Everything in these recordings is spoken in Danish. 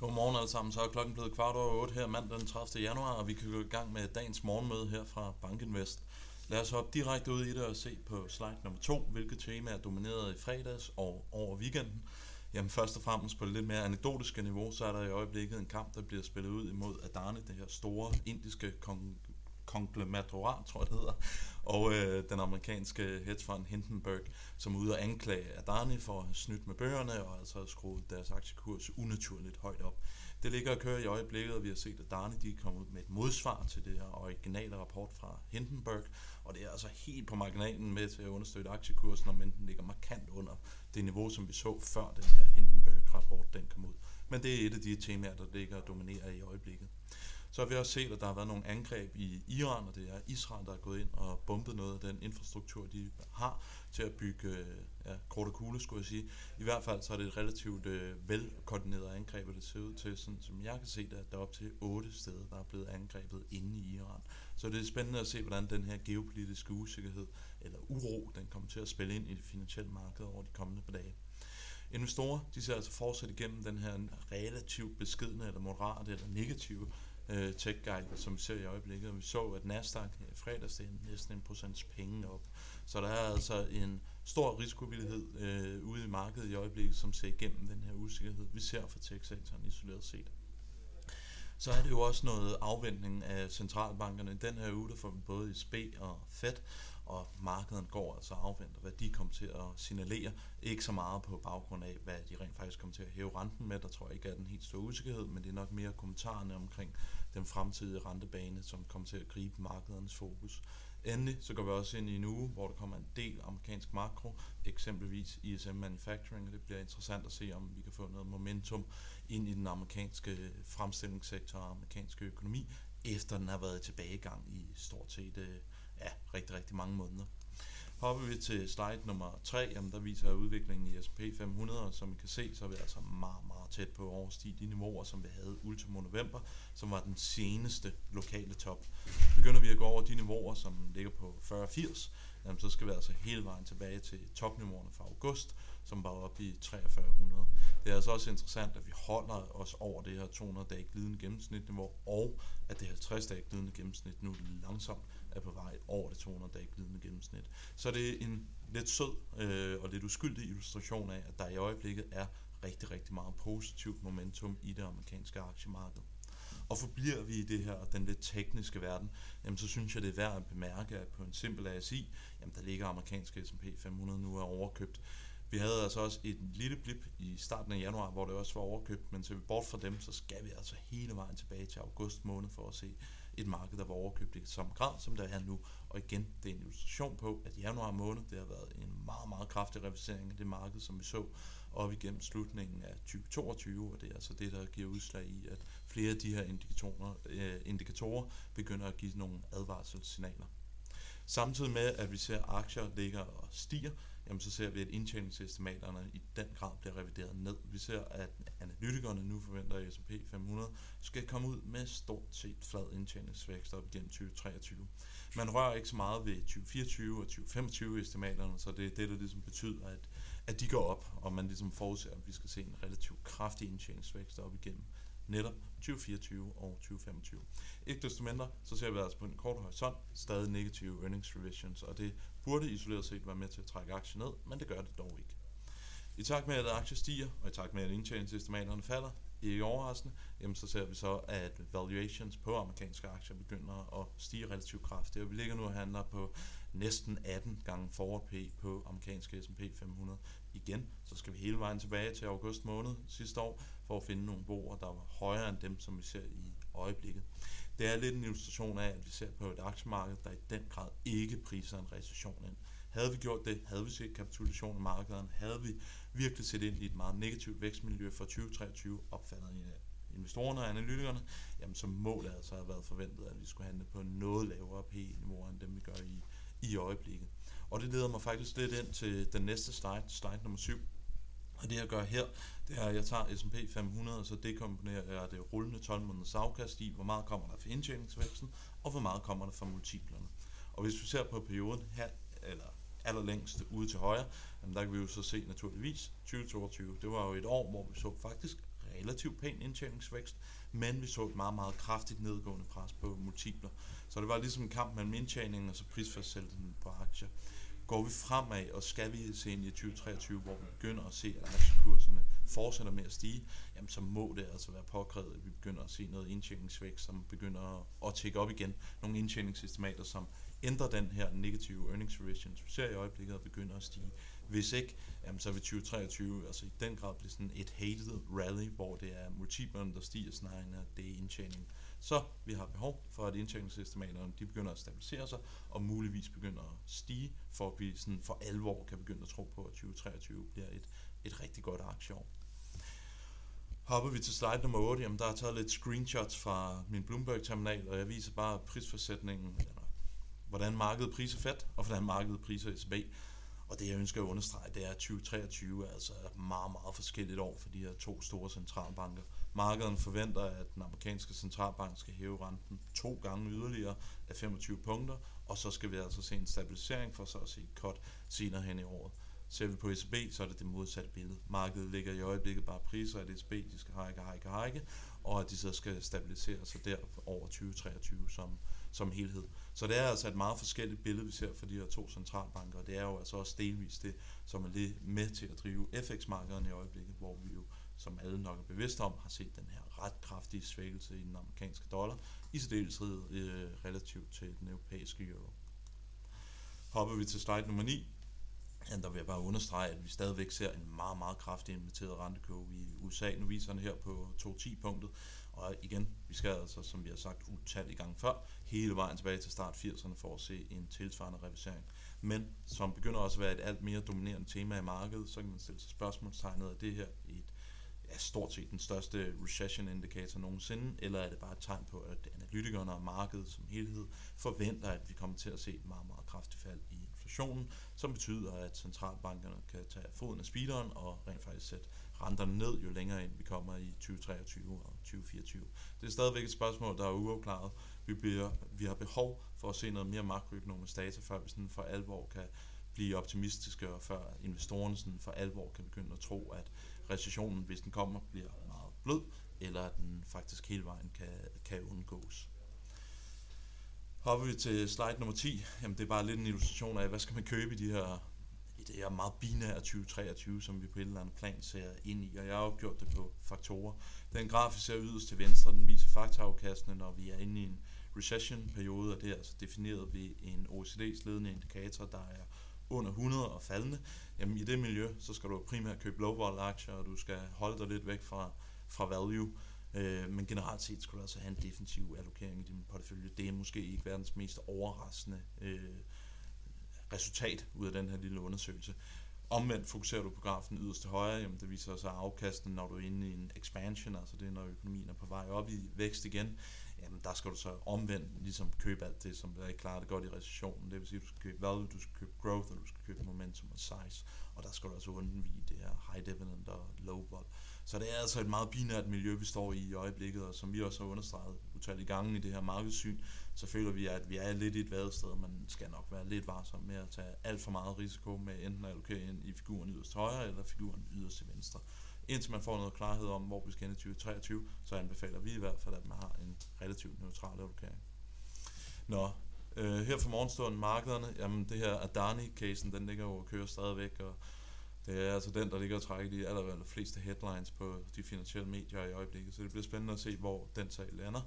Godmorgen alle sammen. Så er klokken blevet kvart over 8 her mandag den 30. januar, og vi kan gå i gang med dagens morgenmøde her fra Bankinvest. Lad os hoppe direkte ud i det og se på slide nummer 2, hvilke temaer dominerede i fredags og over weekenden. Jamen først og fremmest på det lidt mere anekdotiske niveau, så er der i øjeblikket en kamp, der bliver spillet ud imod Adani, det her store indiske kong- konglomerator, tror jeg det hedder, og øh, den amerikanske hedgefond Hindenburg, som er ude og anklage Adani for at have snydt med bøgerne og altså skruet deres aktiekurs unaturligt højt op. Det ligger og kører i øjeblikket, og vi har set, at Adani de er kommet ud med et modsvar til det her originale rapport fra Hindenburg, og det er altså helt på marginalen med til at understøtte aktiekursen, om den ligger markant under det niveau, som vi så før den her Hindenburg-rapport den kom ud. Men det er et af de temaer, der ligger og dominerer i øjeblikket. Så har vi også set, at der har været nogle angreb i Iran, og det er Israel, der er gået ind og bombet noget af den infrastruktur, de har til at bygge øh, ja, kort og kugle, skulle jeg sige. I hvert fald så er det et relativt øh, velkoordineret angreb, og det ser ud til, sådan, som jeg kan se det, at der er op til otte steder, der er blevet angrebet inde i Iran. Så det er spændende at se, hvordan den her geopolitiske usikkerhed, eller uro, den kommer til at spille ind i det finansielle marked over de kommende par dage. Investorer, de ser altså fortsat igennem den her relativt beskidende, eller moderate, eller negative øh, tech guide, som vi ser i øjeblikket. Og vi så, at Nasdaq øh, fredags det er næsten en procents penge op. Så der er altså en stor risikovillighed øh, ude i markedet i øjeblikket, som ser igennem den her usikkerhed, vi ser for tech-sektoren isoleret set. Så er det jo også noget afventning af centralbankerne. Den her uge, der får vi både i SB og Fed, og markedet går altså afventer, hvad de kommer til at signalere. Ikke så meget på baggrund af, hvad de rent faktisk kommer til at hæve renten med. Der tror jeg ikke, er den helt store usikkerhed, men det er nok mere kommentarerne omkring den fremtidige rentebane, som kommer til at gribe markedernes fokus. Endelig så går vi også ind i en uge, hvor der kommer en del amerikansk makro, eksempelvis ISM Manufacturing, og det bliver interessant at se, om vi kan få noget momentum ind i den amerikanske øh, fremstillingssektor og amerikanske økonomi, efter den har været i tilbagegang i stort set øh, ja, rigtig, rigtig mange måneder. Hopper vi til slide nummer 3, jamen der viser udviklingen i S&P 500, og som I kan se, så er vi altså meget, meget tæt på at overstige de niveauer, som vi havde ultimo november, som var den seneste lokale top. Begynder vi at gå over de niveauer, som ligger på 40-80, jamen så skal vi altså hele vejen tilbage til topniveauerne fra august, som var oppe i 4300. Det er altså også interessant, at vi holder os over det her 200-dage glidende gennemsnitniveau, og at det 50-dage glidende gennemsnit nu langsomt er på vej over det 200-dage glidende gennemsnit. Så det er en lidt sød øh, og lidt uskyldig illustration af, at der i øjeblikket er rigtig, rigtig meget positivt momentum i det amerikanske aktiemarked. Og forbliver vi i det her, den lidt tekniske verden, jamen så synes jeg, det er værd at bemærke, at på en simpel ASI, jamen der ligger amerikanske S&P 500 nu er overkøbt. Vi havde altså også et lille blip i starten af januar, hvor det også var overkøbt, men ser vi bort fra dem, så skal vi altså hele vejen tilbage til august måned for at se et marked, der var overkøbt i samme grad, som det er nu. Og igen, det er en illustration på, at januar måned, det har været en meget, meget kraftig revisering af det marked, som vi så op igennem slutningen af 2022, og det er altså det, der giver udslag i, at flere af de her indikatorer, øh, indikatorer begynder at give nogle advarselssignaler. Samtidig med, at vi ser aktier ligger og stiger, jamen så ser vi, at indtjeningsestimaterne i den grad bliver revideret ned. Vi ser, at analytikerne nu forventer, at S&P 500 skal komme ud med stort set flad indtjeningsvækst op igennem 2023. Man rører ikke så meget ved 2024 og 2025 estimaterne, så det er det, der ligesom betyder, at, at de går op, og man ligesom forudser, at vi skal se en relativt kraftig indtjeningsvækst op igennem netop 2024 og 2025. Ikke desto mindre, så ser vi altså på en kort horisont stadig negative earnings revisions, og det burde isoleret set være med til at trække aktien ned, men det gør det dog ikke. I takt med, at aktier stiger, og i takt med, at indtjeningsestimaterne falder, ikke overraskende, jamen så ser vi så, at valuations på amerikanske aktier begynder at stige relativt kraftigt. Og vi ligger nu og handler på næsten 18 gange forward P på amerikanske S&P 500. Igen, så skal vi hele vejen tilbage til august måned sidste år, for at finde nogle boer, der var højere end dem, som vi ser i øjeblikket. Det er lidt en illustration af, at vi ser på et aktiemarked, der i den grad ikke priser en recession ind. Havde vi gjort det, havde vi set kapitulation i markederne, havde vi virkelig set ind i et meget negativt vækstmiljø for 2023, opfatter investorerne og analytikerne, jamen så må det altså have været forventet, at vi skulle handle på noget lavere P-niveau end dem, vi gør i, i øjeblikket. Og det leder mig faktisk lidt ind til den næste slide, slide nummer 7. Og det jeg gør her, det er, at jeg tager S&P 500, og så dekomponerer jeg det rullende 12 måneders afkast i, hvor meget kommer der fra indtjeningsvæksten, og hvor meget kommer der fra multiplerne. Og hvis vi ser på perioden her, eller allerlængst ude til højre, jamen der kan vi jo så se naturligvis 2022. Det var jo et år, hvor vi så faktisk relativt pæn indtjeningsvækst, men vi så et meget, meget kraftigt nedgående pres på multipler. Så det var ligesom en kamp mellem indtjeningen og så prisfastsættelsen på aktier. Går vi fremad, og skal vi se ind i 2023, hvor vi begynder at se, at aktiekurserne fortsætter med at stige, jamen så må det altså være påkrævet, at vi begynder at se noget indtjeningsvækst, som begynder at tække op igen. Nogle indtjeningsestimater, som ændrer den her negative earnings revision, som vi ser i øjeblikket, og begynder at stige. Hvis ikke, jamen så vil 2023 altså i den grad blive sådan et hated rally, hvor det er multiplerne, der stiger snarere end at det er indtjeningen. Så vi har behov for, at indtjeningsestimaterne de begynder at stabilisere sig, og muligvis begynder at stige, for at vi sådan for alvor kan begynde at tro på, at 2023 bliver et, et rigtig godt aktieår. Hopper vi til slide nummer 8, jamen der er taget lidt screenshots fra min Bloomberg-terminal, og jeg viser bare prisforsætningen, eller hvordan markedet priser fedt, og hvordan markedet priser ECB. Og det jeg ønsker at understrege, det er, at 2023 er altså et meget, meget forskelligt år for de her to store centralbanker. Markedet forventer, at den amerikanske centralbank skal hæve renten to gange yderligere af 25 punkter, og så skal vi altså se en stabilisering for så at se et cut senere hen i året. Ser vi på ECB, så er det det modsatte billede. Markedet ligger i øjeblikket bare priser, at ECB de skal hike, hike, hike, og at de så skal stabilisere sig der over 2023 som, som helhed. Så det er altså et meget forskelligt billede, vi ser for de her to centralbanker, og det er jo altså også delvis det, som er lidt med til at drive FX-markederne i øjeblikket, hvor vi jo, som alle nok er bevidste om, har set den her ret kraftige svækkelse i den amerikanske dollar, i særdeleshed øh, relativt til den europæiske euro. Hopper vi til slide nummer 9, Ja, der vil jeg bare understrege, at vi stadigvæk ser en meget, meget kraftig inviteret rentekurve i USA. Nu viser den her på 2.10-punktet, og igen, vi skal altså, som vi har sagt utallige gange før, hele vejen tilbage til start 80'erne for at se en tilsvarende revisering. Men som begynder også at være et alt mere dominerende tema i markedet, så kan man stille sig spørgsmålstegnet er det her i et ja, stort set den største recession indikator nogensinde, eller er det bare et tegn på, at analytikerne og markedet som helhed forventer, at vi kommer til at se et meget, meget kraftigt fald i inflationen, som betyder, at centralbankerne kan tage foden af speederen og rent faktisk sætte renterne ned, jo længere ind vi kommer i 2023 og 2024. Det er stadigvæk et spørgsmål, der er uafklaret. Vi, bliver, vi har behov for at se noget mere makroøkonomisk data, før vi sådan for alvor kan blive optimistiske, og før investorerne sådan for alvor kan begynde at tro, at recessionen, hvis den kommer, bliver meget blød, eller at den faktisk hele vejen kan, kan undgås. Hopper vi til slide nummer 10, jamen det er bare lidt en illustration af, hvad skal man købe i de her i det her meget binære 2023, som vi på et eller andet plan ser ind i, og jeg har jo gjort det på faktorer. Den graf, vi ser yderst til venstre, den viser faktorafkastene, når vi er inde i en recession-periode, og det er altså defineret ved en OECD's ledende indikator, der er under 100 og faldende. Jamen i det miljø, så skal du primært købe low vol aktier, og du skal holde dig lidt væk fra, fra value. Øh, men generelt set skulle du altså have en defensiv allokering i din portefølje. Det er måske ikke verdens mest overraskende øh, resultat ud af den her lille undersøgelse. Omvendt fokuserer du på grafen yderst til højre, jamen det viser sig afkasten, når du er inde i en expansion, altså det er, når økonomien er på vej op i vækst igen, jamen der skal du så omvendt ligesom købe alt det, som der ikke klarer det godt i recessionen. Det vil sige, at du skal købe value, du skal købe growth, og du skal købe momentum og size, og der skal du altså undvige det her high dividend og low vol. Så det er altså et meget binært miljø, vi står i i øjeblikket, og som vi også har understreget utallige gange i det her markedssyn, så føler vi, at vi er lidt i et vadested, man skal nok være lidt varsom med at tage alt for meget risiko med enten at allokere ind i figuren yderst højre eller figuren yderst til venstre. Indtil man får noget klarhed om, hvor vi skal ind i 2023, så anbefaler vi i hvert fald, at man har en relativt neutral allokering. Nå, øh, her for morgenstunden markederne, jamen det her Adani-casen, den ligger jo og kører stadigvæk, og det er altså den, der ligger og trækker de aller, aller fleste headlines på de finansielle medier i øjeblikket, så det bliver spændende at se, hvor den sag lander.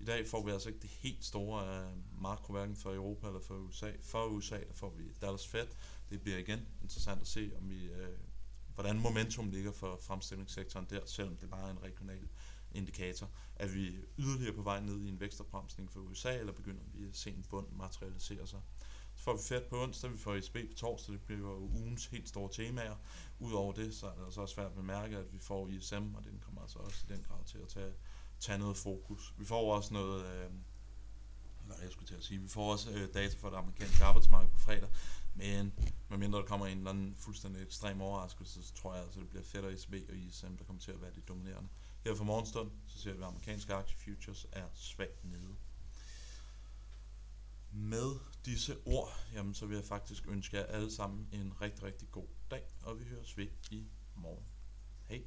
I dag får vi altså ikke det helt store af makro, hverken for Europa eller for USA. For USA, der får vi Dallas Fed. Det bliver igen interessant at se, om vi, øh, hvordan momentum ligger for fremstillingssektoren der, selvom det bare er en regional indikator. Er vi yderligere på vej ned i en vækstopbremsning for USA, eller begynder vi at se en bund materialisere sig? Så får vi fedt på onsdag, vi får ESB på torsdag, det bliver jo ugens helt store temaer. Udover det, så er det altså også svært at bemærke, at vi får ISM, og den kommer altså også i den grad til at tage tage noget fokus. Vi får også noget, øh, hvad jeg skulle til at sige, vi får også øh, data fra det amerikanske arbejdsmarked på fredag, men medmindre der kommer en eller anden fuldstændig ekstrem overraskelse, så tror jeg altså, det bliver fedt og ECB og ISM, der kommer til at være de dominerende. Her for morgenstund, så ser vi, at amerikanske aktie futures er svagt nede. Med disse ord, jamen, så vil jeg faktisk ønske jer alle sammen en rigtig, rigtig god dag, og vi høres ved i morgen. Hej!